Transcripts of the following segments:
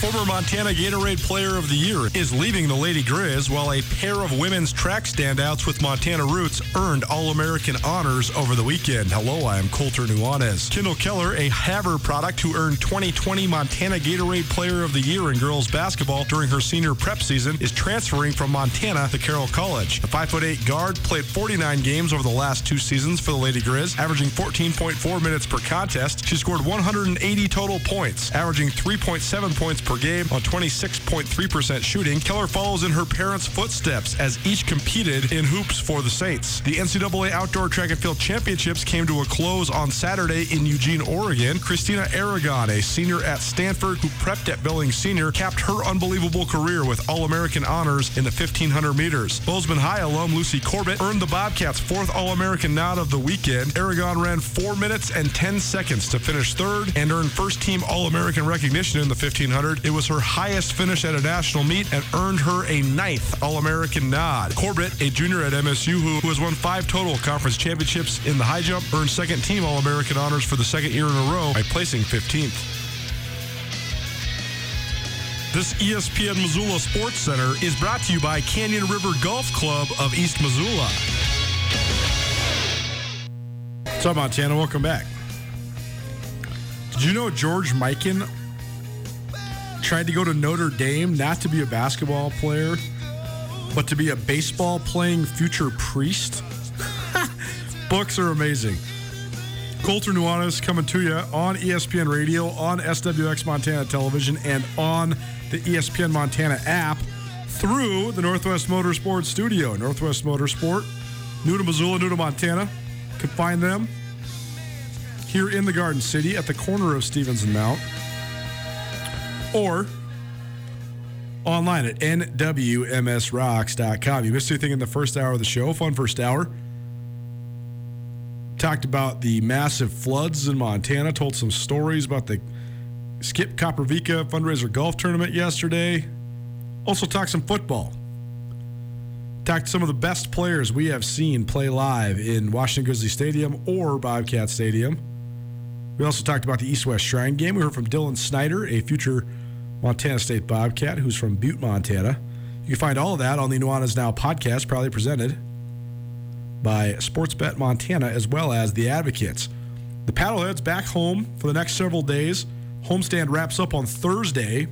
Former Montana Gatorade Player of the Year is leaving the Lady Grizz, while a pair of women's track standouts with Montana roots earned All American honors over the weekend. Hello, I am Colter Nuanez. Kendall Keller, a Havre product who earned 2020 Montana Gatorade Player of the Year in girls basketball during her senior prep season, is transferring from Montana to Carroll College. The 5'8 guard played 49 games over the last two seasons for the Lady Grizz, averaging 14.4 minutes per contest. She scored 180 total points, averaging 3.7 points per game on 26.3% shooting. Keller follows in her parents' footsteps as each competed in hoops for the Saints. The NCAA Outdoor Track and Field Championships came to a close on Saturday in Eugene, Oregon. Christina Aragon, a senior at Stanford who prepped at Billings Senior, capped her unbelievable career with All American honors in the 1500 meters. Bozeman High alum Lucy Corbett earned the Bobcats' fourth All American nod of the weekend. Aragon ran 4 minutes and 10 seconds to finish third and earned first team All American recognition in the 1500. It was her highest finish at a national meet and earned her a ninth All American nod. Corbett, a junior at MSU who, has won five total conference championships in the high jump, earned second team All American honors for the second year in a row by placing 15th. This ESPN Missoula Sports Center is brought to you by Canyon River Golf Club of East Missoula. What's up, Montana? Welcome back. Did you know George Mikan tried to go to Notre Dame not to be a basketball player, but to be a baseball playing future priest? Books are amazing. Colter Nuanez coming to you on ESPN Radio, on SWX Montana Television, and on the ESPN Montana app through the Northwest Motorsport Studio. Northwest Motorsport, new to Missoula, new to Montana. Can find them here in the Garden City at the corner of Stevens and Mount, or online at nwmsrocks.com. You missed anything in the first hour of the show? Fun first hour talked about the massive floods in Montana, told some stories about the Skip Kopervika fundraiser golf tournament yesterday. Also talked some football. Talked some of the best players we have seen play live in Washington Grizzly Stadium or Bobcat Stadium. We also talked about the East West Shrine game. We heard from Dylan Snyder, a future Montana State Bobcat, who's from Butte, Montana. You can find all of that on the Nuanez Now podcast, proudly presented by Sportsbet Montana as well as the Advocates. The Paddleheads back home for the next several days. Homestand wraps up on Thursday.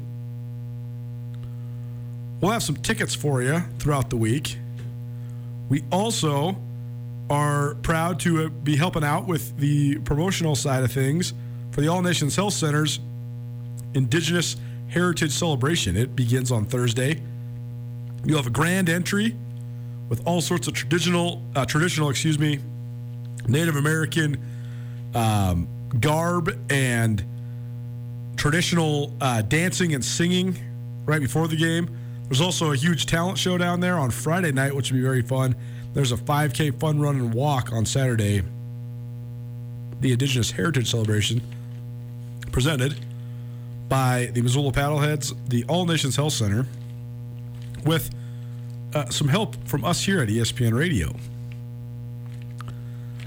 We'll have some tickets for you throughout the week. We also are proud to uh, be helping out with the promotional side of things for the All Nations Health Center's Indigenous Heritage Celebration. It begins on Thursday. You'll have a grand entry with all sorts of traditional, uh, traditional, excuse me, Native American um, garb and traditional uh, dancing and singing right before the game. There's also a huge talent show down there on Friday night, which will be very fun. There's a 5K fun run and walk on Saturday. The Indigenous Heritage Celebration presented by the Missoula Paddleheads, the All Nations Health Center, with uh, some help from us here at ESPN Radio.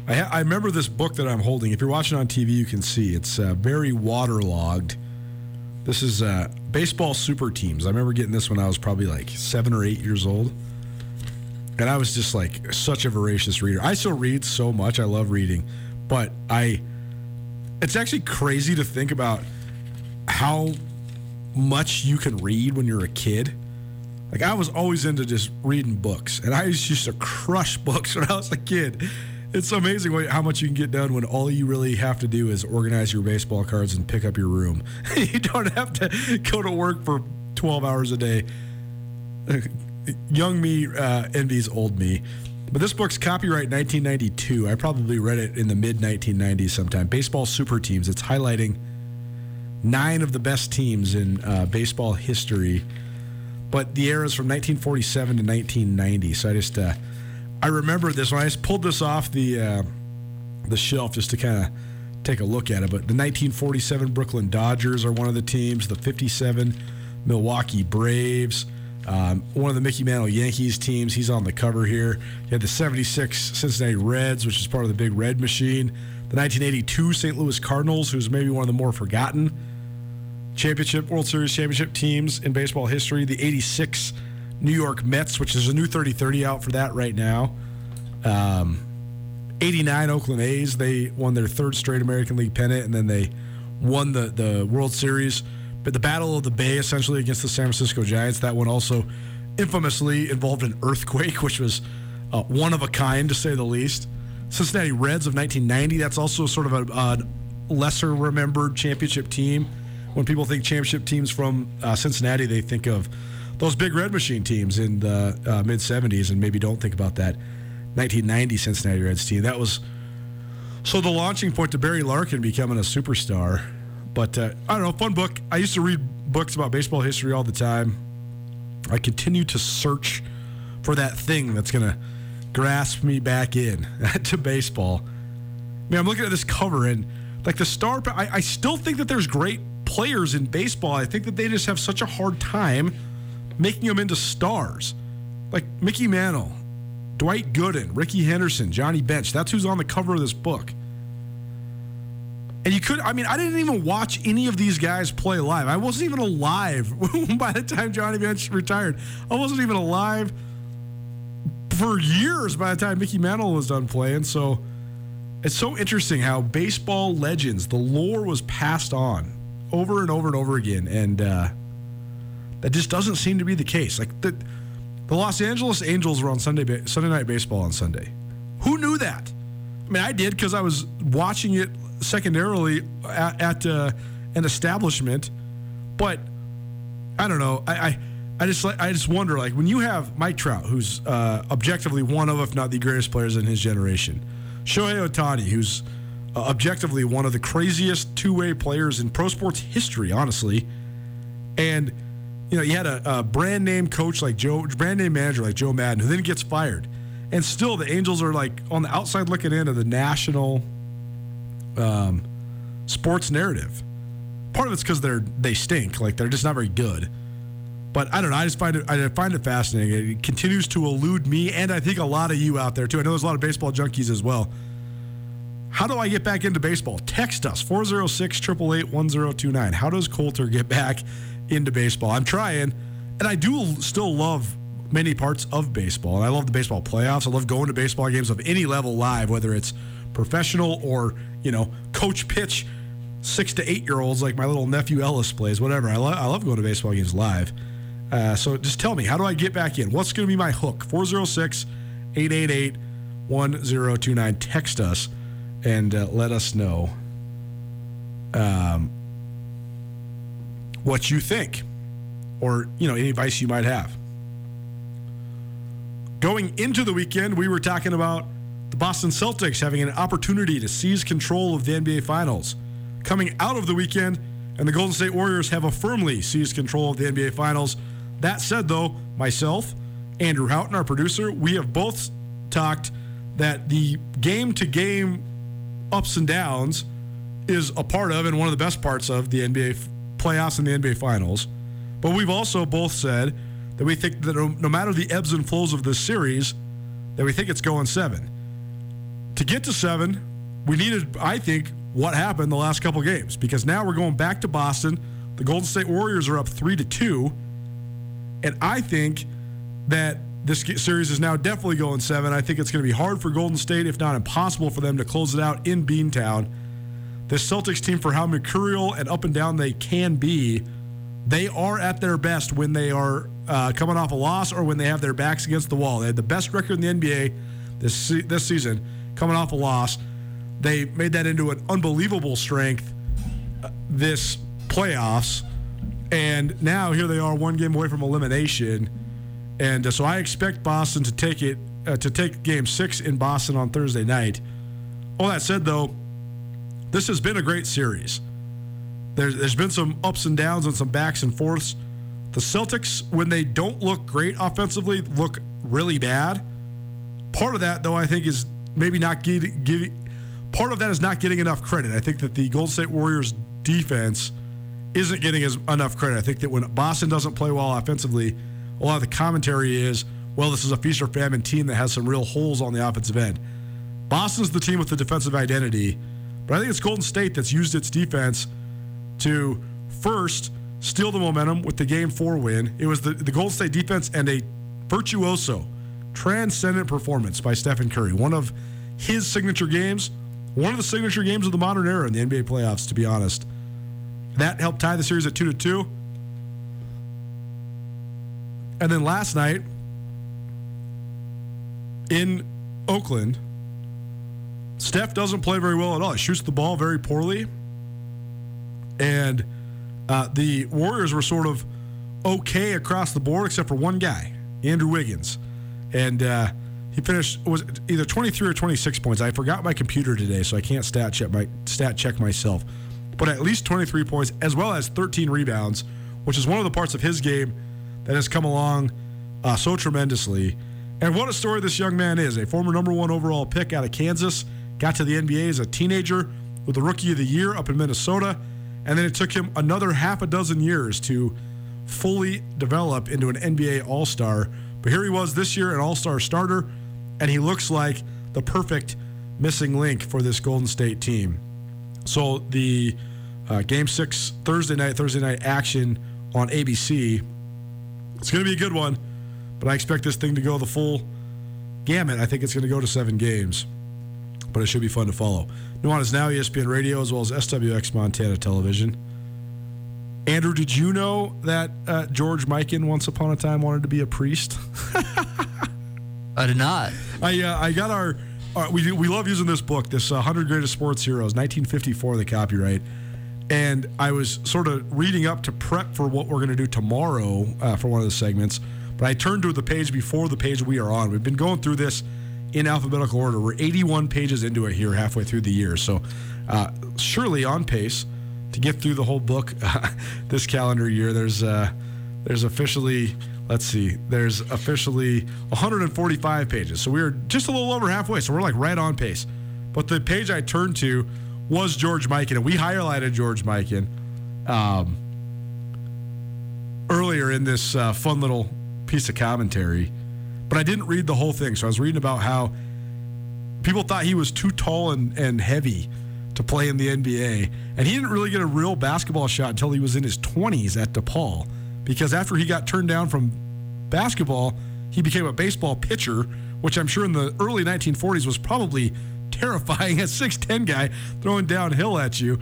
I, ha- I, remember this book that I'm holding. If you're watching on TV, you can see it's uh, very waterlogged. This is uh, baseball super teams. I remember getting this when I was probably like seven or eight years old. And I was just like such a voracious reader. I still read so much. I love reading. But I, it's actually crazy to think about how much you can read when you're a kid. Like I was always into just reading books, and I used to crush books when I was a kid. It's amazing how much you can get done when all you really have to do is organize your baseball cards and pick up your room. you don't have to go to work for 12 hours a day. Young me uh, envies old me. But this book's copyright 1992. I probably read it in the mid 1990s sometime. Baseball Super Teams. It's highlighting nine of the best teams in uh, baseball history. But the era is from 1947 to 1990. So I just uh, I remember this when I just pulled this off the uh, the shelf just to kind of take a look at it. But the 1947 Brooklyn Dodgers are one of the teams. The 57 Milwaukee Braves. Um, one of the Mickey Mantle Yankees teams. He's on the cover here. You had the 76 Cincinnati Reds, which is part of the Big Red Machine. The 1982 St. Louis Cardinals, who's maybe one of the more forgotten championship, World Series championship teams in baseball history. The 86 New York Mets, which is a new 30 30 out for that right now. Um, 89 Oakland A's, they won their third straight American League pennant, and then they won the, the World Series. But the Battle of the Bay, essentially, against the San Francisco Giants, that one also infamously involved an earthquake, which was uh, one of a kind, to say the least. Cincinnati Reds of 1990, that's also sort of a, a lesser remembered championship team when people think championship teams from uh, Cincinnati, they think of those big red machine teams in the uh, mid 70s and maybe don't think about that 1990 Cincinnati Reds team. That was so the launching point to Barry Larkin becoming a superstar. But uh, I don't know, fun book. I used to read books about baseball history all the time. I continue to search for that thing that's going to grasp me back in to baseball. I mean, I'm looking at this cover and like the star, I, I still think that there's great players in baseball. I think that they just have such a hard time making them into stars. Like Mickey Mantle, Dwight Gooden, Rickey Henderson, Johnny Bench. That's who's on the cover of this book. And you could, I mean, I didn't even watch any of these guys play live. I wasn't even alive by the time Johnny Bench retired. I wasn't even alive for years by the time Mickey Mantle was done playing. So it's so interesting how baseball legends, the lore was passed on over and over and over again, and uh, that just doesn't seem to be the case. Like the the Los Angeles Angels were on Sunday Sunday Night Baseball on Sunday. Who knew that? I mean, I did because I was watching it secondarily at, at uh, an establishment, but I don't know. I, I I just like I just wonder like when you have Mike Trout, who's uh, objectively one of, if not the greatest players in his generation, Shohei Ohtani, who's uh, objectively one of the craziest two way players in pro sports history, honestly. And, you know, you had a, a, brand name coach like Joe, brand name manager like Joe Maddon, who then gets fired. And still, the Angels are like on the outside looking in of the national um, sports narrative. Part of it's because they're they stink, like they're just not very good. But I don't know. I just find it I find it fascinating. It continues to elude me, and I think a lot of you out there too. I know there's a lot of baseball junkies as well How do I get back into baseball? Text us 406 888 1029. How does Colter get back into baseball? I'm trying, and I do still love many parts of baseball. And I love the baseball playoffs. I love going to baseball games of any level live, whether it's professional or, you know, coach pitch six to eight year olds like my little nephew Ellis plays, whatever. I, lo- I love going to baseball games live. Uh, so just tell me, how do I get back in? What's going to be my hook? 406 888 1029. Text us and uh, let us know um, what you think or, you know, any advice you might have. Going into the weekend, we were talking about the Boston Celtics having an opportunity to seize control of the NBA Finals. Coming out of the weekend, and the Golden State Warriors have a firmly seized control of the NBA Finals. That said, though, myself, Andrew Houghton, our producer, we have both talked that the game to game ups and downs is a part of and one of the best parts of the NBA playoffs and the NBA Finals. But we've also both said that we think that no matter the ebbs and flows of this series, that we think it's going seven. To get to seven, we needed, I think, what happened the last couple games because now we're going back to Boston. The Golden State Warriors are up three to two, and I think that this series is now definitely going seven. I think it's going to be hard for Golden State, if not impossible, for them to close it out in Beantown. This Celtics team, for how mercurial and up and down they can be, they are at their best when they are uh, coming off a loss or when they have their backs against the wall. They had the best record in the NBA this this season, coming off a loss. They made that into an unbelievable strength uh, this playoffs, and now here they are, one game away from elimination. And uh, so I expect Boston to take it uh, to take Game Six in Boston on Thursday night. All that said, though, this has been a great series. There's, there's been some ups and downs and some backs and forths. The Celtics, when they don't look great offensively, look really bad. Part of that, though, I think is maybe not getting, part of that is not getting enough credit. I think that the Golden State Warriors defense isn't getting as enough credit. I think that when Boston doesn't play well offensively, a lot of the commentary is, well, this is a feast or famine team that has some real holes on the offensive end. Boston's the team with the defensive identity, but I think it's Golden State that's used its defense to first steal the momentum with the game four win. It was the, the Golden State defense and a virtuoso, transcendent performance by Stephen Curry. One of his signature games, one of the signature games of the modern era in the NBA playoffs, to be honest. That helped tie the series at 2 to 2. And then last night in Oakland, Steph doesn't play very well at all. He shoots the ball very poorly. And uh, the Warriors were sort of okay across the board, except for one guy, Andrew Wiggins. And uh, he finished was either 23 or 26 points. I forgot my computer today, so I can't stat check my stat check myself. But at least 23 points, as well as 13 rebounds, which is one of the parts of his game that has come along uh, so tremendously. And what a story this young man is. A former number one overall pick out of Kansas, got to the NBA as a teenager with the Rookie of the Year up in Minnesota. And then it took him another half a dozen years to fully develop into an NBA All Star. But here he was this year, an All Star starter, and he looks like the perfect missing link for this Golden State team. So the uh, Game Six Thursday night, Thursday night action on ABC. It's going to be a good one, but I expect this thing to go the full gamut. I think it's going to go to seven games, but it should be fun to follow. Nuanez Now ESPN Radio as well as SWX Montana Television. Andrew, did you know that uh, George Mikan once upon a time wanted to be a priest? I did not. I uh, I got our, our, we we love using this book, this uh, 100 Greatest Sports Heroes, 1954, the copyright. And I was sort of reading up to prep for what we're going to do tomorrow uh, for one of the segments. But I turned to the page before the page we are on. We've been going through this in alphabetical order. We're 81 pages into it here, halfway through the year. So, uh, surely on pace to get through the whole book this calendar year. There's uh, there's officially let's see, there's officially 145 pages. So we are just a little over halfway. So we're like right on pace. But the page I turned to was George Mikan, and we highlighted George Mikan um, earlier in this uh, fun little piece of commentary. But I didn't read the whole thing. So I was reading about how people thought he was too tall and, and heavy to play in the NBA. And he didn't really get a real basketball shot until he was in his 20s at DePaul. Because after he got turned down from basketball, he became a baseball pitcher, which I'm sure in the early 1940s was probably terrifying. A 6'10 guy throwing downhill at you.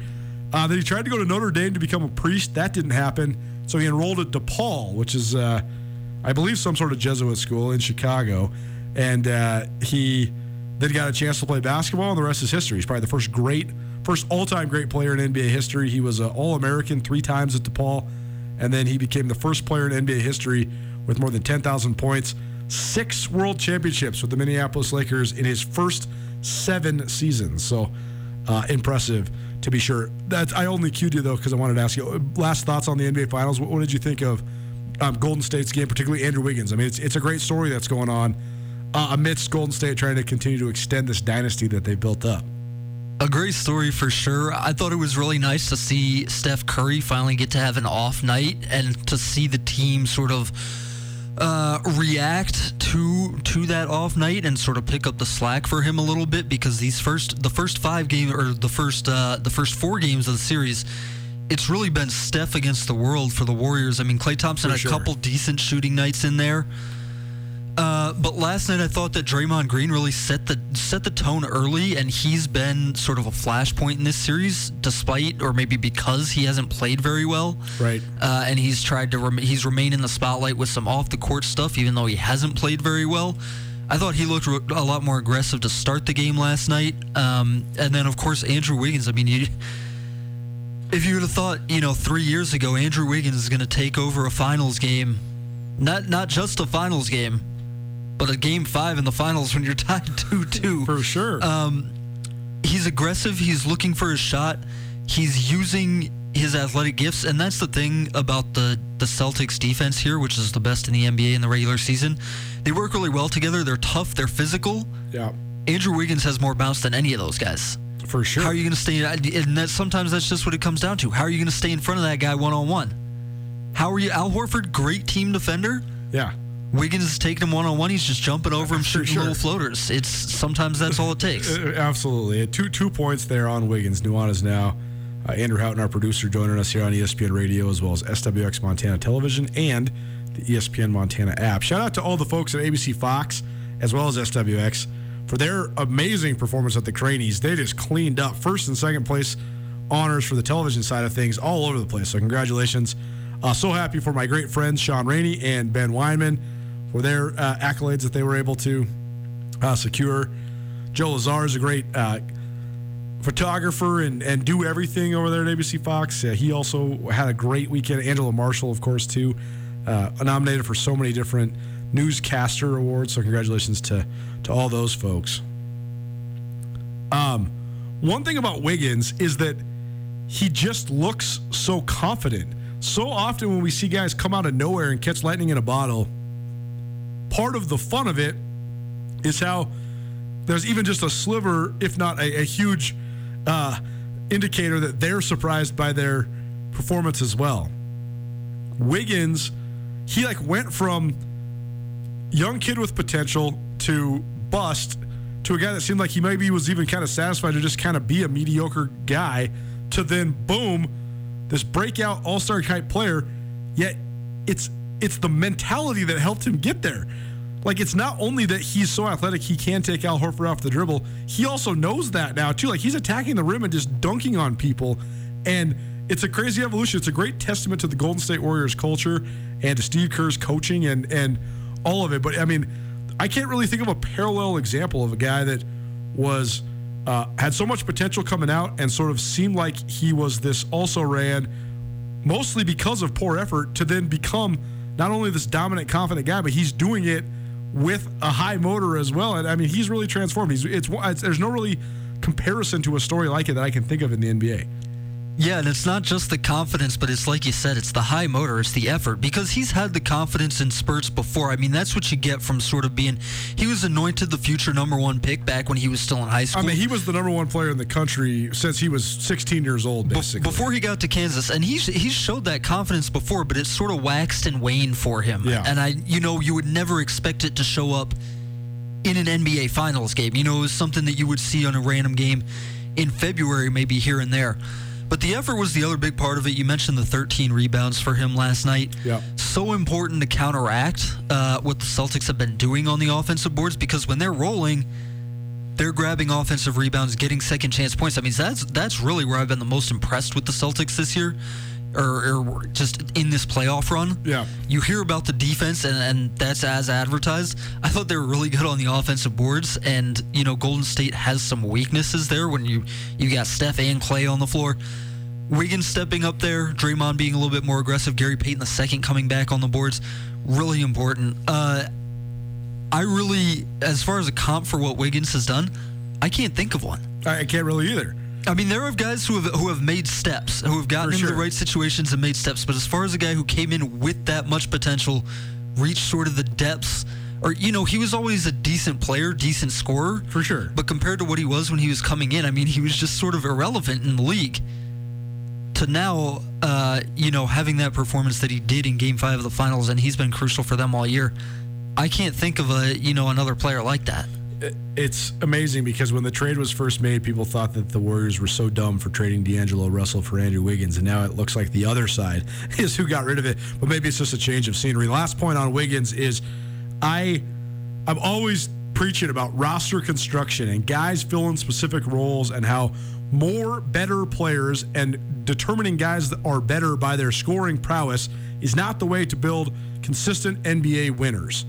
Uh, then he tried to go to Notre Dame to become a priest. That didn't happen. So he enrolled at DePaul, which is, uh, I believe, some sort of Jesuit school in Chicago. And uh, he then got a chance to play basketball, and the rest is history. He's probably the first great, first all-time great player in NBA history. He was an All-American three times at DePaul, and then he became the first player in NBA history with more than 10,000 points, six World Championships with the Minneapolis Lakers in his first seven seasons. So uh, impressive to be sure. That's I only cued you though because I wanted to ask you last thoughts on the NBA Finals. What, what did you think of um, Golden State's game, particularly Andrew Wiggins? I mean, it's it's a great story that's going on uh, amidst Golden State trying to continue to extend this dynasty that they built up. A great story for sure. I thought it was really nice to see Steph Curry finally get to have an off night and to see the team sort of uh, react to to that off night and sort of pick up the slack for him a little bit because these first the first five games or the first uh, the first four games of the series it's really been Steph against the world for the Warriors. I mean, Klay Thompson For had sure. a couple decent shooting nights in there. But last night I thought that Draymond Green really set the set the tone early, and he's been sort of a flashpoint in this series, despite or maybe because he hasn't played very well. Right. Uh, and he's tried to rem- he's remained in the spotlight with some off the court stuff, even though he hasn't played very well. I thought he looked a lot more aggressive to start the game last night, um, and then of course Andrew Wiggins. I mean, you, if you would have thought, you know, three years ago Andrew Wiggins is going to take over a finals game, not not just a finals game, but a game five in the finals when you're tied two two. For sure. Um, he's aggressive. He's looking for his shot. He's using his athletic gifts, and that's the thing about the the Celtics defense here, which is the best in the NBA in the regular season. They work really well together. They're tough. They're physical. yeah, Andrew Wiggins has more bounce than any of those guys. for sure. How are you going to stay? And that sometimes that's just what it comes down to. How are you going to stay in front of that guy one on one? How are you, Al Horford? Great team defender. yeah. Wiggins is taking him one on one. He's just jumping over him, shooting sure. little floaters. It's sometimes that's all it takes. Uh, Absolutely. Two two points there on Wiggins. Nuanez now. Uh, Andrew Houghton, our producer, joining us here on ESPN Radio as well as SWX Montana Television and the ESPN Montana app. Shout out to all the folks at ABC Fox as well as SWX for their amazing performance at the Cranies. They just cleaned up first and second place honors for the television side of things all over the place. So congratulations. Uh, so happy for my great friends Sean Rainey and Ben Weinman for their uh, accolades that they were able to uh, secure. Joe Lazar is a great uh, photographer and, and do everything over there at ABC Fox. Uh, he also had a great weekend. Angela Marshall, of course, too, uh, nominated for so many different newscaster awards. So congratulations to to all those folks. Um, one thing about Wiggins is that he just looks so confident. So often when we see guys come out of nowhere and catch lightning in a bottle, part of the fun of it is how there's even just a sliver, if not a, a huge uh, indicator that they're surprised by their performance as well. Wiggins, he like went from young kid with potential to bust to a guy that seemed like he maybe was even kind of satisfied to just kind of be a mediocre guy to then boom, this breakout all-star type player. Yet it's it's the mentality that helped him get there. Like it's not only that he's so athletic he can take Al Horford off the dribble. He also knows that now too. Like he's attacking the rim and just dunking on people, and it's a crazy evolution. It's a great testament to the Golden State Warriors culture and to Steve Kerr's coaching and and all of it. But I mean, I can't really think of a parallel example of a guy that was uh, had so much potential coming out and sort of seemed like he was this also ran mostly because of poor effort to then become not only this dominant, confident guy, but he's doing it with a high motor as well. And I mean, he's really transformed. He's it's, it's there's no really comparison to a story like it that I can think of in the NBA. Yeah, and it's not just the confidence, but it's like you said, it's the high motor, it's the effort. Because he's had the confidence in spurts before. I mean, that's what you get from sort of being. He was anointed the future number one pick back when he was still in high school. I mean, he was the number one player in the country since he was 16 years old, Be- basically. before he got to Kansas, and he's he's showed that confidence before, but it sort of waxed and waned for him. Yeah. And I, you know, you would never expect it to show up in an NBA Finals game. You know, it was something that you would see on a random game in February, maybe here and there. But the effort was the other big part of it. You mentioned the 13 rebounds for him last night. Yeah. So important to counteract uh, what the Celtics have been doing on the offensive boards because when they're rolling, they're grabbing offensive rebounds, getting second chance points. I mean, that's that's really where I've been the most impressed with the Celtics this year, or, or just in this playoff run. Yeah. You hear about the defense, and, and that's as advertised. I thought they were really good on the offensive boards, and you know, Golden State has some weaknesses there when you you got Steph and Klay on the floor. Wiggins stepping up there, Draymond being a little bit more aggressive, Gary Payton the second coming back on the boards, really important. Uh, I really, as far as a comp for what Wiggins has done, I can't think of one. I, I can't really either. I mean, there are guys who have who have made steps, who have gotten For into sure. the right situations and made steps. But as far as a guy who came in with that much potential, reached sort of the depths, or you know, he was always a decent player, decent scorer, For sure. But compared to what he was when he was coming in, I mean, he was just sort of irrelevant in the league. To now, uh, you know, having that performance that he did in Game Five of the Finals, and he's been crucial for them all year. I can't think of a you know another player like that. It's amazing because when the trade was first made, people thought that the Warriors were so dumb for trading D'Angelo Russell for Andrew Wiggins, and now it looks like the other side is who got rid of it. But maybe it's just a change of scenery. Last point on Wiggins is, I, I'm always preaching about roster construction and guys filling specific roles and how more better players and determining guys that are better by their scoring prowess is not the way to build consistent NBA winners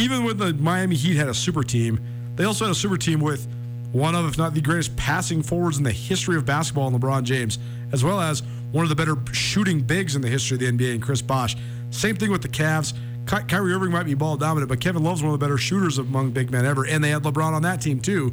even when the Miami Heat had a super team, they also had a super team with one of, if not the greatest passing forwards in the history of basketball in LeBron James, as well as one of the better shooting bigs in the history of the NBA in Chris Bosh. Same thing with the Cavs. Ky- Kyrie Irving might be ball dominant, but Kevin Love's one of the better shooters among big men ever, and they had LeBron on that team too.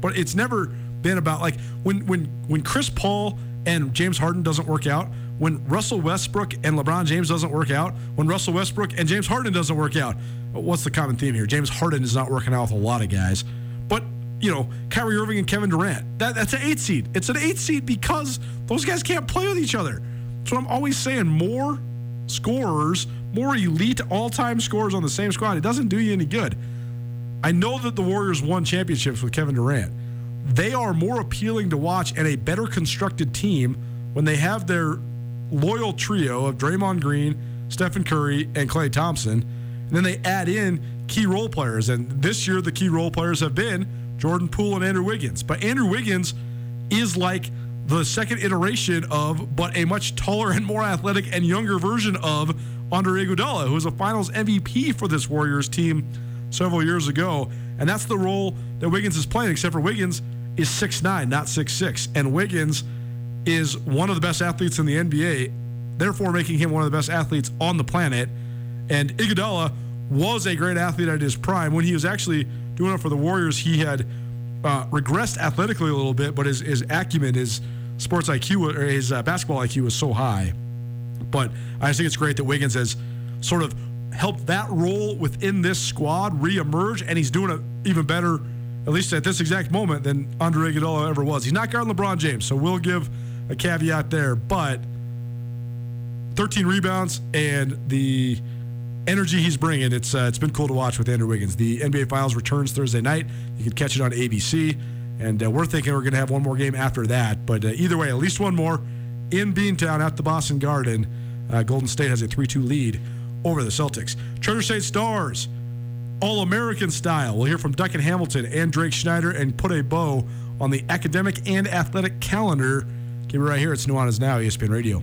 But it's never been about like when when when Chris Paul and James Harden doesn't work out, when Russell Westbrook and LeBron James doesn't work out, when Russell Westbrook and James Harden doesn't work out. What's the common theme here? James Harden is not working out with a lot of guys, but you know Kyrie Irving and Kevin Durant. That, that's an eight seed. It's an eight seed because those guys can't play with each other. So I'm always saying more scorers, more elite all-time scorers on the same squad. It doesn't do you any good. I know that the Warriors won championships with Kevin Durant. They are more appealing to watch and a better constructed team when they have their loyal trio of Draymond Green, Stephen Curry, and Klay Thompson. Then they add in key role players. And this year, the key role players have been Jordan Poole and Andrew Wiggins. But Andrew Wiggins is like the second iteration of, but a much taller and more athletic and younger version of Andre Iguodala, who was a Finals MVP for this Warriors team several years ago. And that's the role that Wiggins is playing, except for Wiggins is 6'9, not 6'6. And Wiggins is one of the best athletes in the NBA, therefore making him one of the best athletes on the planet. And Iguodala was a great athlete at his prime. When he was actually doing it for the Warriors, he had uh, regressed athletically a little bit, but his, his acumen, his sports IQ, or his uh, basketball IQ was so high. But I just think it's great that Wiggins has sort of helped that role within this squad reemerge, and he's doing it even better, at least at this exact moment, than Andre Iguodala ever was. He's not guarding LeBron James, so we'll give a caveat there. But 13 rebounds and the energy he's bringing, it's uh, it's been cool to watch with Andrew Wiggins. The NBA Finals returns Thursday night. You can catch it on ABC, and uh, we're thinking we're going to have one more game after that. But uh, either way, at least one more in Beantown at the Boston Garden. Uh, Golden State has a 3-2 lead over the Celtics. Treasure State Stars, All-American style. We'll hear from Duncan Hamilton and Drake Schneider and put a bow on the academic and athletic calendar. Keep it right here. It's Nuanez Now, ESPN Radio.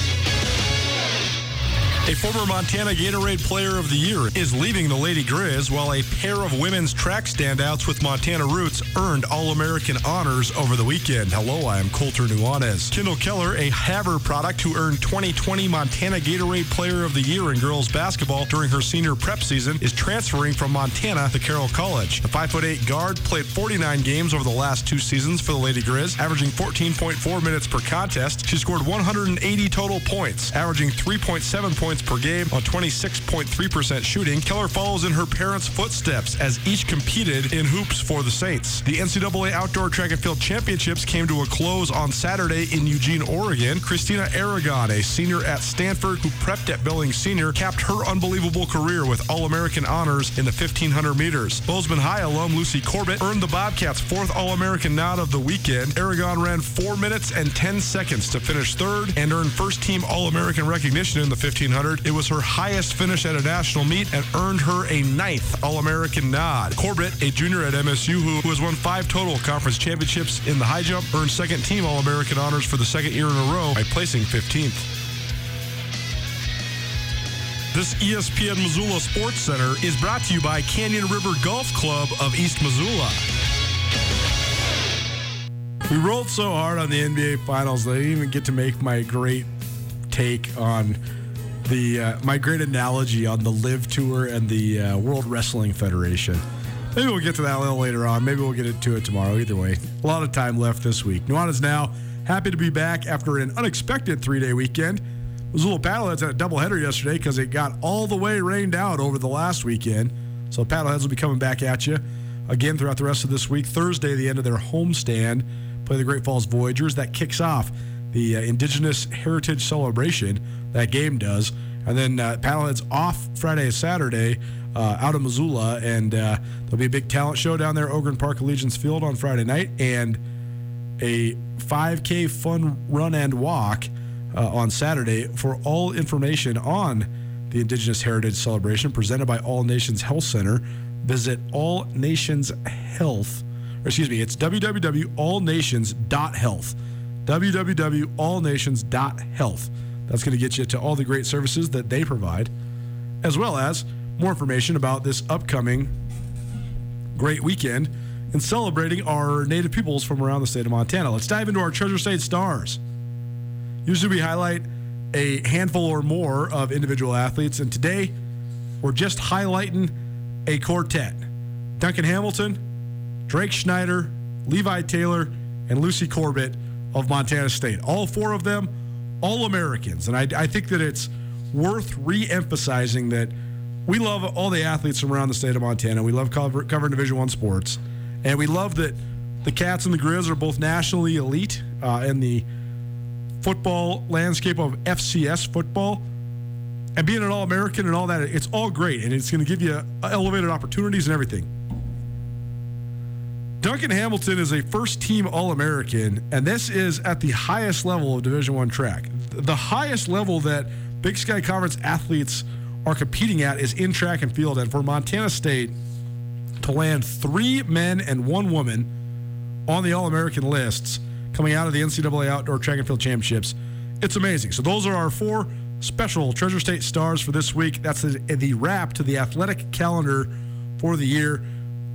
A former Montana Gatorade Player of the Year is leaving the Lady Grizz, while a pair of women's track standouts with Montana roots earned All-American honors over the weekend. Hello, I am Colter Nuanez. Kendall Keller, a Havre product who earned 2020 Montana Gatorade Player of the Year in girls basketball during her senior prep season, is transferring from Montana to Carroll College. The 5'8 guard played 49 games over the last two seasons for the Lady Grizz, averaging 14.4 minutes per contest. She scored 180 total points, averaging 3.7 points per game on 26.3% shooting. Keller follows in her parents' footsteps as each competed in hoops for the Saints. The NCAA Outdoor Track and Field Championships came to a close on Saturday in Eugene, Oregon. Christina Aragon, a senior at Stanford who prepped at Billings Senior, capped her unbelievable career with All-American honors in the 1500 meters. Bozeman High alum Lucy Corbett earned the Bobcats' fourth All-American nod of the weekend. Aragon ran 4 minutes and 10 seconds to finish third and earned first-team All-American recognition in the 1500 it was her highest finish at a national meet and earned her a ninth All American nod. Corbett, a junior at MSU who has won five total conference championships in the high jump, earned second team All American honors for the second year in a row by placing 15th. This ESPN Missoula Sports Center is brought to you by Canyon River Golf Club of East Missoula. We rolled so hard on the NBA Finals that I didn't even get to make my great take on the uh, my great analogy on the LIV Tour and the uh, World Wrestling Federation. Maybe we'll get to that a little later on. Maybe we'll get into it tomorrow. Either way, a lot of time left this week. Nuanez now happy to be back after an unexpected three day weekend. It was a little paddleheads had a doubleheader yesterday because it got all the way rained out over the last weekend. So paddleheads will be coming back at you again throughout the rest of this week. Thursday, the end of their homestand, play the Great Falls Voyagers. That kicks off the uh, Indigenous Heritage Celebration that game does. And then uh, Paddlehead's off Friday and Saturday uh, out of Missoula, and uh, there'll be a big talent show down there, Ogren Park Allegiance Field on Friday night, and a 5K fun run and walk uh, on Saturday. For all information on the Indigenous Heritage Celebration presented by All Nations Health Center, visit All Nations Health. Or excuse me, it's www.allnations.health. www.allnations.health. That's going to get you to all the great services that they provide, as well as more information about this upcoming great weekend and celebrating our native peoples from around the state of Montana. Let's dive into our Treasure State Stars. Usually we highlight a handful or more of individual athletes, and today we're just highlighting a quartet Duncan Hamilton, Drake Schneider, Levi Taylor, and Lucy Corbett of Montana State. All four of them all Americans. And I, I think that it's worth re emphasizing that we love all the athletes from around the state of Montana. We love cover, covering Division One sports. And we love that the Cats and the Grizz are both nationally elite uh, in the football landscape of FCS football. And being an All American and all that, it's all great. And it's going to give you elevated opportunities and everything. Duncan Hamilton is a first team All American, and this is at the highest level of Division One track. The highest level that Big Sky Conference athletes are competing at is in track and field. And for Montana State to land three men and one woman on the All American lists coming out of the NCAA Outdoor Track and Field Championships, it's amazing. So those are our four special Treasure State stars for this week. That's the, the wrap to the athletic calendar for the year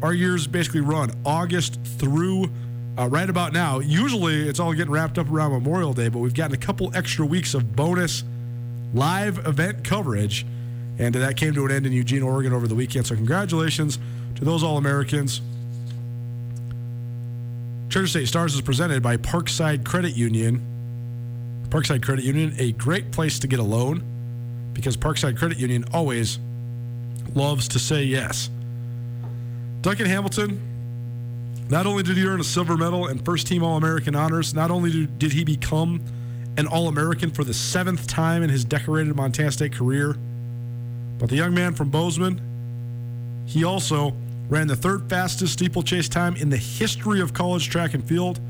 our years basically run August through uh, right about now. Usually it's all getting wrapped up around Memorial Day, but we've gotten a couple extra weeks of bonus live event coverage. And that came to an end in Eugene, Oregon over the weekend. So, congratulations to those All Americans. Treasure State Stars is presented by Parkside Credit Union. Parkside Credit Union, a great place to get a loan because Parkside Credit Union always loves to say yes. Duncan Hamilton, not only did he earn a silver medal and first team All American honors, not only did he become an All American for the seventh time in his decorated Montana State career, but the young man from Bozeman, he also ran the third fastest steeplechase time in the history of college track and field,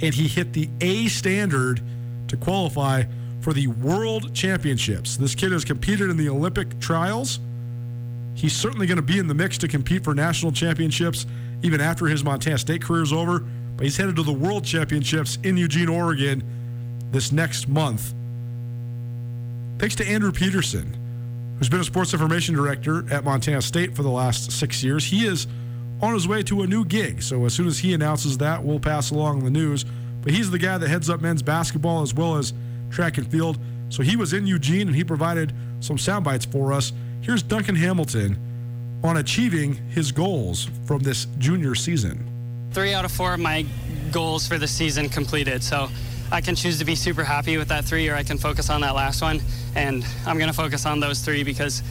and he hit the A standard to qualify for the World Championships. This kid has competed in the Olympic trials He's certainly going to be in the mix to compete for national championships even after his Montana State career is over. But he's headed to the World Championships in Eugene, Oregon this next month. thanks to Andrew Peterson, who's been a sports information director at Montana State for the last six years. He is on his way to a new gig. So as soon as he announces that, we'll pass along the news. But he's the guy that heads up men's basketball as well as track and field. So he was in Eugene and he provided some sound bites for us. Here's Duncan Hamilton on achieving his goals from this junior season. Three out of four of my goals for the season completed. So I can choose to be super happy with that three or I can focus on that last one. And I'm going to focus on those three because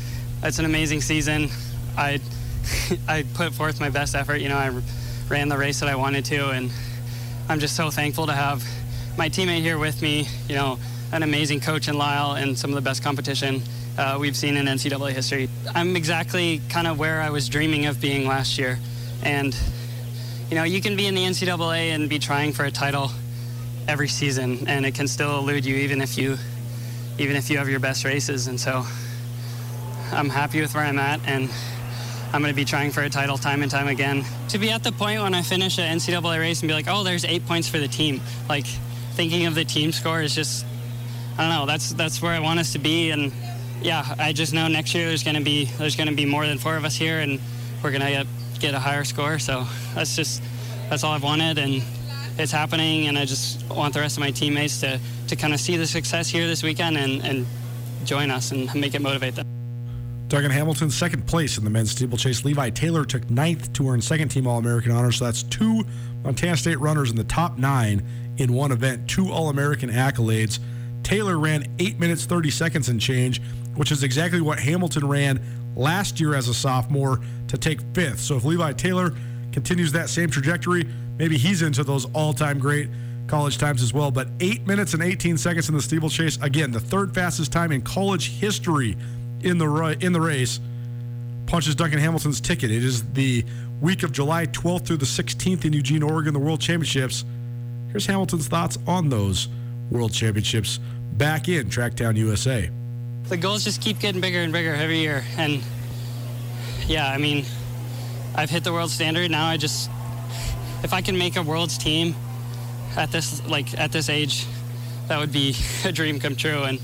it's an amazing season. I I put forth my best effort. You know, I ran the race that I wanted to, and I'm just so thankful to have my teammate here with me. You know, an amazing coach in Lyle and some of the best competition uh, we've seen in NCAA history. I'm exactly kind of where I was dreaming of being last year, and you know, you can be in the NCAA and be trying for a title every season, and it can still elude you even if you even if you have your best races. And so, I'm happy with where I'm at, and I'm going to be trying for a title time and time again. To be at the point when I finish an NCAA race and be like, oh, there's eight points for the team. Like thinking of the team score is just, I don't know. That's that's where I want us to be. And yeah, I just know next year there's to be there's to be more than four of us here, and we're to get get a higher score. So that's just that's all I've wanted, and it's happening. And I just want the rest of my teammates to to kind of see the success here this weekend and and join us and make it motivate them. Duncan Hamilton, second place in the men's steeplechase. Levi Taylor took ninth to earn second team All American honors. So that's two Montana State runners in the top nine in one event, two All American accolades. Taylor ran 8 minutes 30 seconds and change, which is exactly what Hamilton ran last year as a sophomore to take fifth. So if Levi Taylor continues that same trajectory, maybe he's into those all time great college times as well. But 8 minutes and 18 seconds in the steeplechase, again, the third fastest time in college history in the in the race punches Duncan Hamilton's ticket. It is the week of July 12th through the 16th in Eugene, Oregon, the World Championships. Here's Hamilton's thoughts on those World Championships back in Tracktown, USA. The goals just keep getting bigger and bigger every year, and yeah, I mean, I've hit the world standard. Now I just, if I can make a world's team at this like at this age, that would be a dream come true. And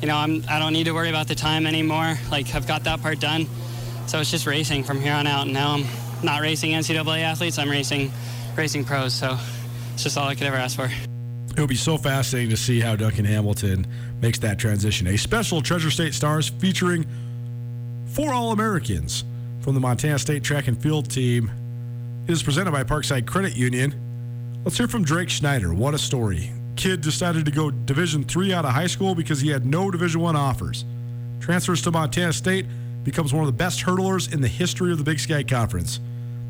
you know, I'm, I don't need to worry about the time anymore. Like, I've got that part done. So it's just racing from here on out. And now I'm not racing NCAA athletes, I'm racing racing pros. So it's just all I could ever ask for. It would be so fascinating to see how Duncan Hamilton makes that transition. A special Treasure State Stars featuring four All Americans from the Montana State track and field team. It is presented by Parkside Credit Union. Let's hear from Drake Schneider. What a story kid decided to go Division three out of high school because he had no Division one offers. Transfers to Montana State, becomes one of the best hurdlers in the history of the Big Sky Conference.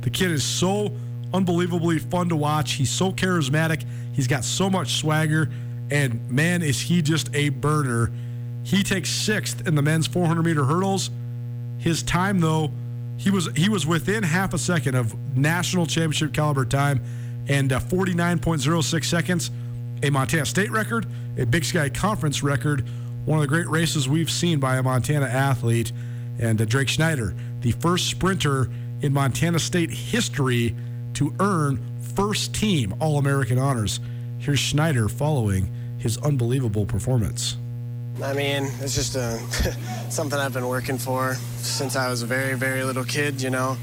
The kid is so unbelievably fun to watch. He's so charismatic. He's got so much swagger, and man, is he just a burner. He takes sixth in the men's 400 meter hurdles. His time, though, he was he was within half a second of national championship caliber time, and uh, 49.06 seconds a Montana State record, a Big Sky Conference record, one of the great races we've seen by a Montana athlete, and uh, Drake Schneider, the first sprinter in Montana State history to earn first team All American honors. Here's Schneider following his unbelievable performance. I mean, it's just a, uh, something I've been working for since I was a very, very little kid, you know.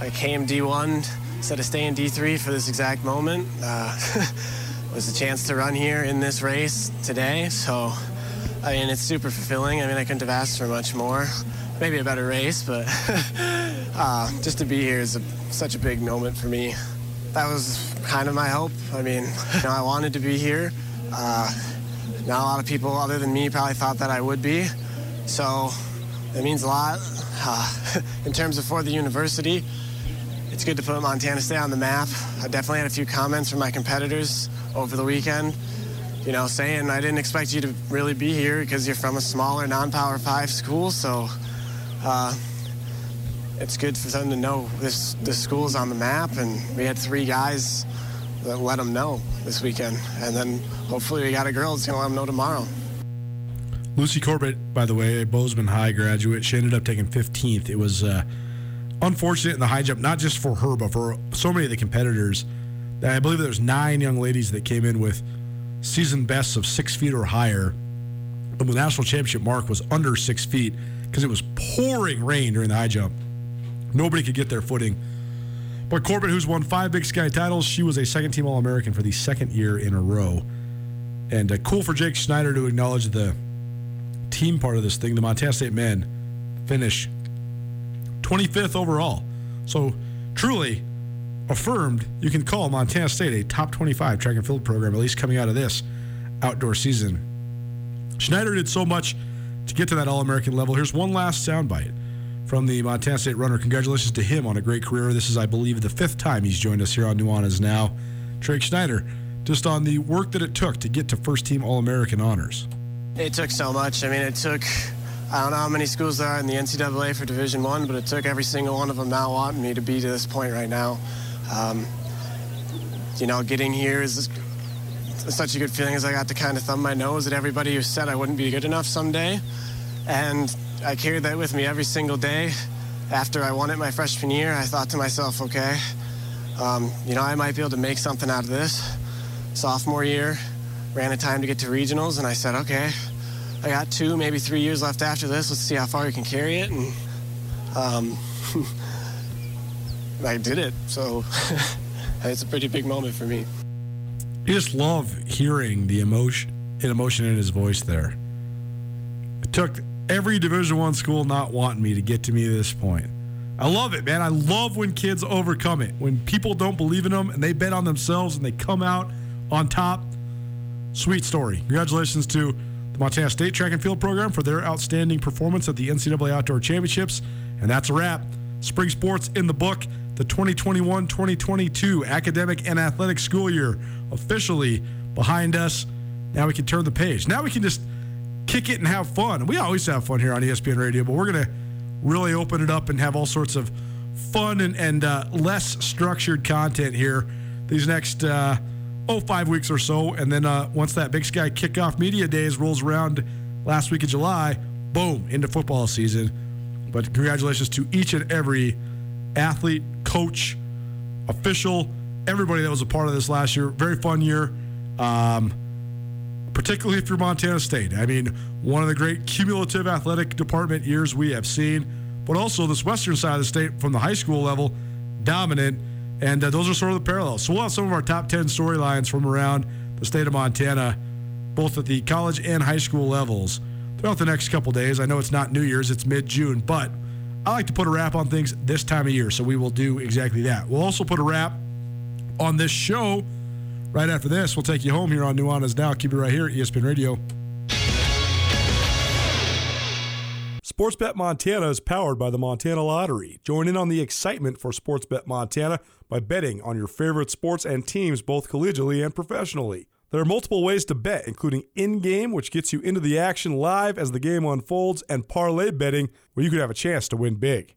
I came D1 instead of staying D3 for this exact moment. Uh, was a chance to run here in this race today. So, I mean, it's super fulfilling. I mean, I couldn't have asked for much more. Maybe a better race, but uh, just to be here is a, such a big moment for me. That was kind of my hope. I mean, you know, I wanted to be here. Uh, not a lot of people other than me probably thought that I would be. So it means a lot. Uh, in terms of for the university, it's good to put Montana State on the map. I definitely had a few comments from my competitors over the weekend, you know, saying I didn't expect you to really be here because you're from a smaller non-power five school. So uh, it's good for them to know this this school's on the map, and we had three guys let them know this weekend, and then hopefully we got a girl that's gonna let them know tomorrow. Lucy Corbett, by the way, a Bozeman High graduate, she ended up taking 15th. It was uh, unfortunate in the high jump, not just for her, but for so many of the competitors. I believe there's nine young ladies that came in with season bests of six feet or higher. But the national championship mark was under six feet because it was pouring rain during the high jump. Nobody could get their footing. But Corbett, who's won five Big Sky titles, she was a second team All American for the second year in a row. And uh, cool for Jake Schneider to acknowledge the team part of this thing. The Montana State men finish 25th overall. So truly affirmed you can call Montana State a top 25 track and field program, at least coming out of this outdoor season. Schneider did so much to get to that All American level. Here's one last soundbite from the Montana State runner. Congratulations to him on a great career. This is, I believe, the fifth time he's joined us here on Nuanez Now. Drake Schneider, just on the work that it took to get to first team All American honors. It took so much. I mean, it took I don't know how many schools there are in the NCAA for Division One, but it took every single one of them not wanting me to be to this point right now. Um, you know, getting here is such a good feeling as I got to kind of thumb my nose at everybody who said I wouldn't be good enough someday. And I carried that with me every single day. After I won it my freshman year, I thought to myself, okay, um, you know, I might be able to make something out of this. Sophomore year, ran a time to get to regionals, and I said, okay, I got two, maybe three years left after this. Let's see how far we can carry it. And um, I did it. So it's a pretty big moment for me. You just love hearing the emotion, emotion in his voice there. It took every Division One school not wanting me to get to me this point. I love it, man. I love when kids overcome it. When people don't believe in them and they bet on themselves and they come out on top. Sweet story. Congratulations to the Montana State Track and Field Program for their outstanding performance at the NCAA Outdoor Championships. And that's a wrap. Spring sports in the book. The 2021 2022 academic and athletic school year officially behind us. Now we can turn the page. Now we can just kick it and have fun. We always have fun here on ESPN Radio, but we're going to really open it up and have all sorts of fun and, and uh, less structured content here these next uh, oh five weeks or so. And then uh, once that Big Sky kickoff media days rolls around last week of July, boom, into football season. But congratulations to each and every athlete, coach, official, everybody that was a part of this last year. Very fun year. Um, particularly if you're Montana State. I mean, one of the great cumulative athletic department years we have seen, but also this western side of the state from the high school level, dominant. And uh, those are sort of the parallels. So we'll have some of our top 10 storylines from around the state of Montana, both at the college and high school levels throughout the next couple days. I know it's not New Year's, it's mid June, but I like to put a wrap on things this time of year. So we will do exactly that. We'll also put a wrap on this show Right after this, we'll take you home here on Nuanez Now. Keep it right here at ESPN Radio. Sportsbet Montana is powered by the Montana Lottery. Join in on the excitement for Sportsbet Montana by betting on your favorite sports and teams both collegially and professionally. There are multiple ways to bet, including in game, which gets you into the action live as the game unfolds, and parlay betting, where you could have a chance to win big.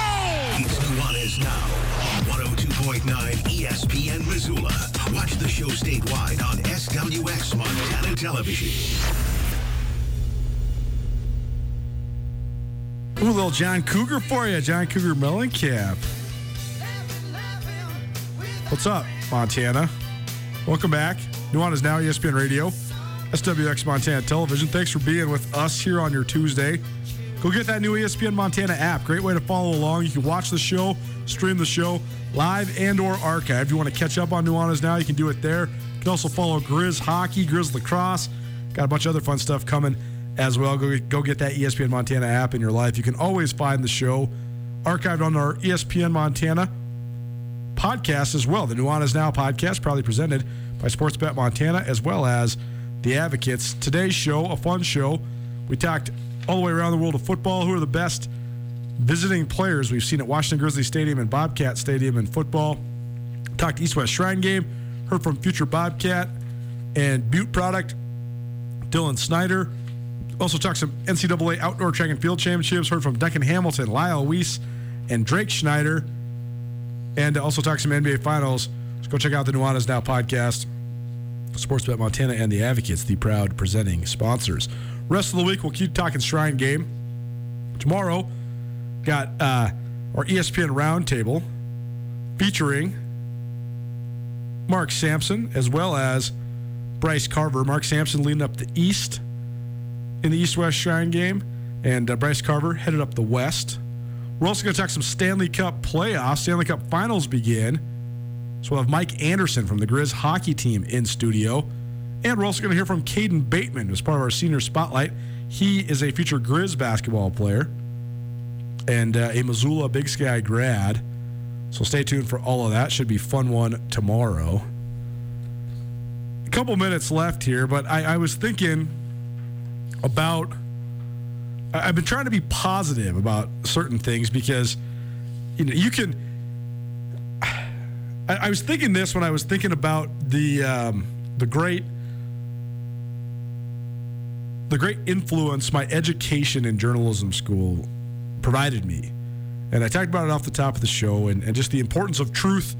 now on 102.9 ESPN Missoula. Watch the show statewide on SWX Montana Television. Ooh, little John Cougar for you, John Cougar Mellencamp. What's up, Montana? Welcome back. Nuanez Now, ESPN Radio, SWX Montana Television. Thanks for being with us here on your Tuesday. Go get that new ESPN Montana app. Great way to follow along. You can watch the show, stream the show live and or archive. If you want to catch up on Nuanez now, you can do it there. You can also follow Grizz Hockey, Grizz Lacrosse. Got a bunch of other fun stuff coming as well. Go, go get that ESPN Montana app in your life. You can always find the show archived on our ESPN Montana podcast as well. The Nuanez Now podcast, proudly presented by Sportsbet Montana as well as the Advocates. Today's show, a fun show. We talked all the way around the world of football. Who are the best visiting players we've seen at Washington Grizzly Stadium and Bobcat Stadium in football? Talked East West Shrine game. Heard from future Bobcat and Butte product Dylan Snyder. Also talked some NCAA outdoor track and field championships. Heard from Duncan Hamilton, Lyle Weiss, and Drake Schneider. And also talked some NBA finals. Let's go check out the Nuanez Now podcast. Sportsbet Montana and the Advocates, the proud presenting sponsors. Rest of the week, we'll keep talking Shrine game. Tomorrow, got uh, our ESPN Roundtable featuring Mark Sampson as well as Bryce Carver. Mark Sampson leading up the East in the East West Shrine game, and uh, Bryce Carver headed up the West. We're also going to talk some Stanley Cup playoffs. Stanley Cup finals begin. So we'll have Mike Anderson from the Grizz hockey team in studio. And we're also going to hear from Caden Bateman as part of our senior spotlight. He is a future Grizz basketball player and uh, a Missoula Big Sky grad. So stay tuned for all of that. Should be fun one tomorrow. A couple minutes left here, but I, I was thinking about. I- I've been trying to be positive about certain things because you know you can. I, I was thinking this when I was thinking about the um, the great the great influence my education in journalism school provided me. And I talked about it off the top of the show and, and just the importance of truth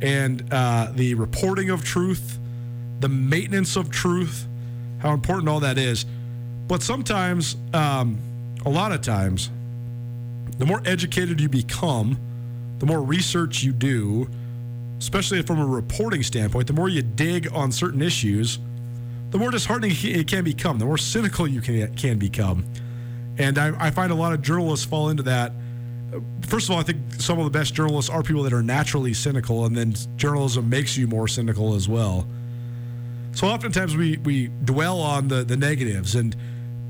and uh, the reporting of truth, the maintenance of truth, how important all that is. But sometimes, um, a lot of times, the more educated you become, the more research you do, especially from a reporting standpoint, the more you dig on certain issues, the more disheartening it can become, the more cynical you can, can become. And I, I find a lot of journalists fall into that. First of all, I think some of the best journalists are people that are naturally cynical, and then journalism makes you more cynical as well. So oftentimes we we dwell on the the negatives, and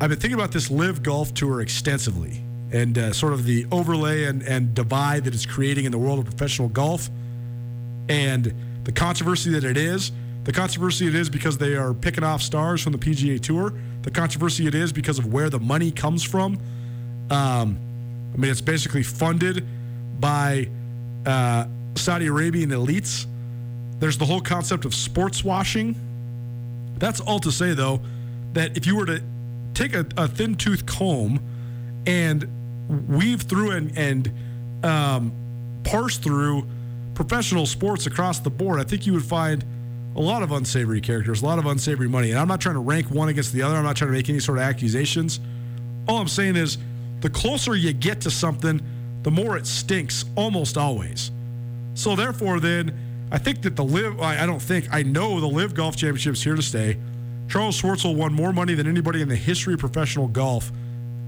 I've been thinking about this LIV golf tour extensively, and uh, sort of the overlay and and divide that it's creating in the world of professional golf, and the controversy that it is. The controversy it is because they are picking off stars from the PGA Tour. The controversy it is because of where the money comes from. Um, I mean, it's basically funded by uh, Saudi Arabian elites. There's the whole concept of sports washing. That's all to say, though, that if you were to take a, a thin tooth comb and weave through and, and um, parse through professional sports across the board, I think you would find a lot of unsavory characters, a lot of unsavory money. And I'm not trying to rank one against the other. I'm not trying to make any sort of accusations. All I'm saying is the closer you get to something, the more it stinks almost always. So therefore, then I think that the LIV I don't think I know the LIV golf championship's here to stay. Charles Schwartzel won more money than anybody in the history of professional golf,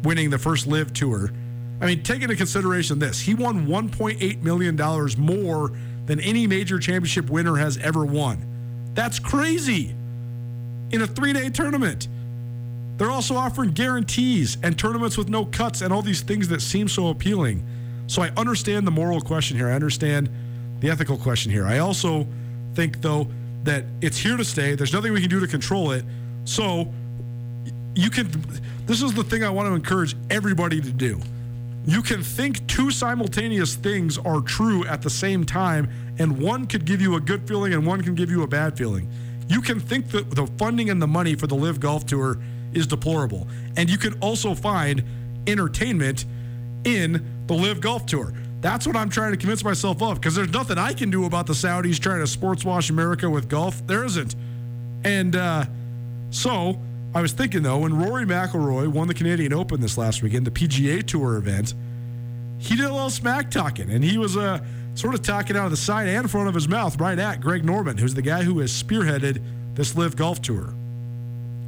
winning the first LIV tour. I mean, take into consideration this: he won 1.8 million dollars more than any major championship winner has ever won. That's crazy. In a three-day tournament. They're also offering guarantees and tournaments with no cuts and all these things that seem so appealing. So I understand the moral question here. I understand the ethical question here. I also think, though, that it's here to stay. There's nothing we can do to control it. So you can, this is the thing I want to encourage everybody to do. You can think two simultaneous things are true at the same time, and one could give you a good feeling and one can give you a bad feeling. You can think that the funding and the money for the LIV Golf Tour is deplorable. And you can also find entertainment in the LIV Golf Tour. That's what I'm trying to convince myself of because there's nothing I can do about the Saudis trying to sports wash America with golf. There isn't. And uh, so I was thinking, though, when Rory McIlroy won the Canadian Open this last weekend, the PGA Tour event, he did a little smack talking and he was uh, sort of talking out of the side and front of his mouth right at Greg Norman, who's the guy who has spearheaded this LIV Golf Tour.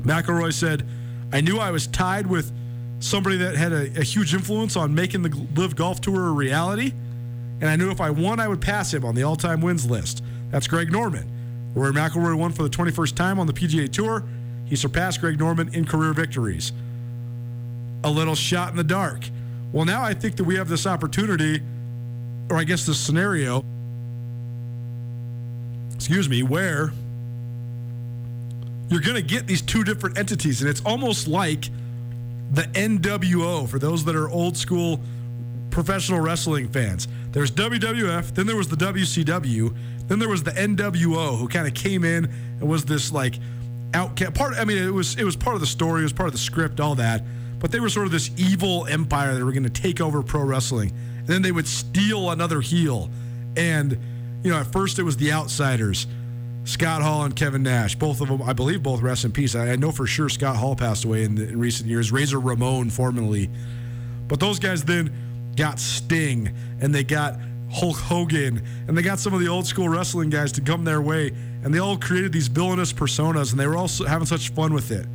McIlroy said, I knew I was tied with somebody that had a, a, huge influence on making the LIV Golf Tour a reality, and I knew if I won, I would pass him on the all-time wins list. That's Greg Norman. Rory McIlroy won for the 21st time on the PGA Tour. He surpassed Greg Norman in career victories. A little shot in the dark. Well, now I think that we have this opportunity, or I guess this scenario, excuse me, where you're going to get these two different entities. And it's almost like the NWO for those that are old school professional wrestling fans. There's WWF, then there was the WCW, then there was the NWO who kind of came in and was this like outcast. Part. I mean, it was it was part of the story. It was part of the script. All that. But they were sort of this evil empire that were going to take over pro wrestling, and then they would steal another heel. And you know, at first it was the outsiders. Scott Hall and Kevin Nash, both of them, I believe, both rest in peace. I, I know for sure Scott Hall passed away in, the, in recent years. Razor Ramon, formerly, but those guys then got Sting and they got Hulk Hogan and they got some of the old school wrestling guys to come their way, and they all created these villainous personas, and they were also having such fun with it.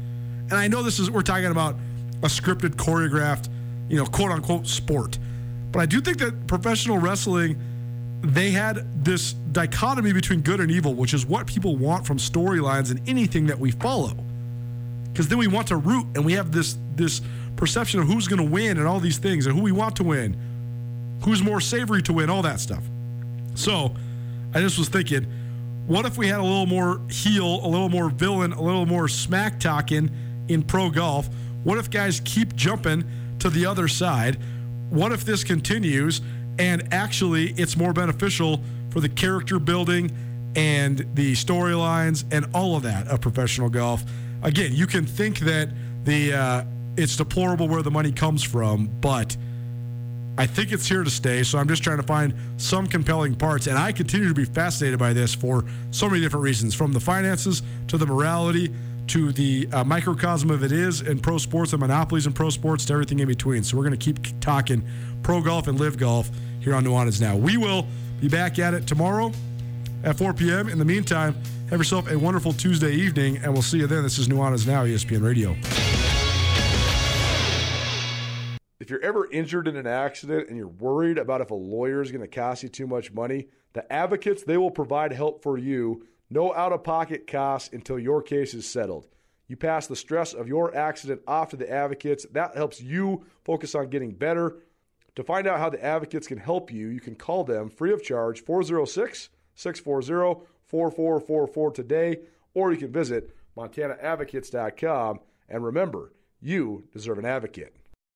And I know this is we're talking about a scripted, choreographed, you know, quote unquote sport, but I do think that professional wrestling they had this dichotomy between good and evil, which is what people want from storylines and anything that we follow. Because then we want to root and we have this this perception of who's going to win and all these things and who we want to win, who's more savory to win, all that stuff. So I just was thinking, what if we had a little more heel, a little more villain, a little more smack talking in pro golf? What if guys keep jumping to the other side? What if this continues? And actually, it's more beneficial for the character building and the storylines and all of that of professional golf. Again, you can think that the uh, it's deplorable where the money comes from, but I think it's here to stay. So I'm just trying to find some compelling parts, and I continue to be fascinated by this for so many different reasons, from the finances to the morality to the uh, microcosm of it is in pro sports, the monopolies in pro sports, to everything in between. So we're going to keep talking pro golf and LIV golf here on Nuanez Now. We will be back at it tomorrow at 4 p.m. In the meantime, have yourself a wonderful Tuesday evening, and we'll see you then. This is Nuanez Now, ESPN Radio. If you're ever injured in an accident and you're worried about if a lawyer is going to cost you too much money, the advocates, they will provide help for you. No out of pocket costs until your case is settled. You pass the stress of your accident off to the advocates. That helps you focus on getting better to find out how the advocates can help you, you can call them free of charge 406 640 4444 today, or you can visit montanaadvocates.com. And remember, you deserve an advocate.